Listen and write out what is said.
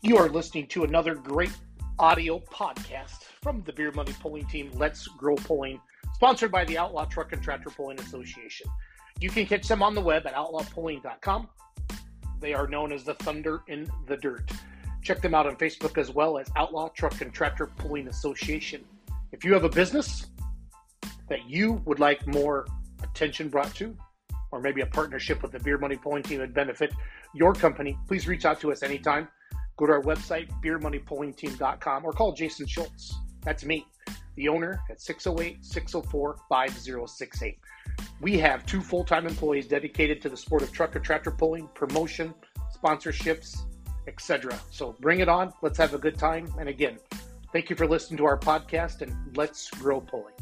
You are listening to another great audio podcast from the Beer Money Pulling Team, Let's Grow Pulling, sponsored by the Outlaw Truck and Tractor Pulling Association. You can catch them on the web at outlawpulling.com. They are known as the Thunder in the Dirt. Check them out on Facebook as well as Outlaw Truck and Tractor Pulling Association. If you have a business that you would like more attention brought to, or maybe a partnership with the Beer Money Pulling Team would benefit your company, please reach out to us anytime. Go to our website, beermoneypullingteam.com, or call Jason Schultz. That's me, the owner, at 608 604 5068. We have two full time employees dedicated to the sport of truck or tractor pulling, promotion, sponsorships, etc. So bring it on. Let's have a good time. And again, thank you for listening to our podcast and let's grow pulling.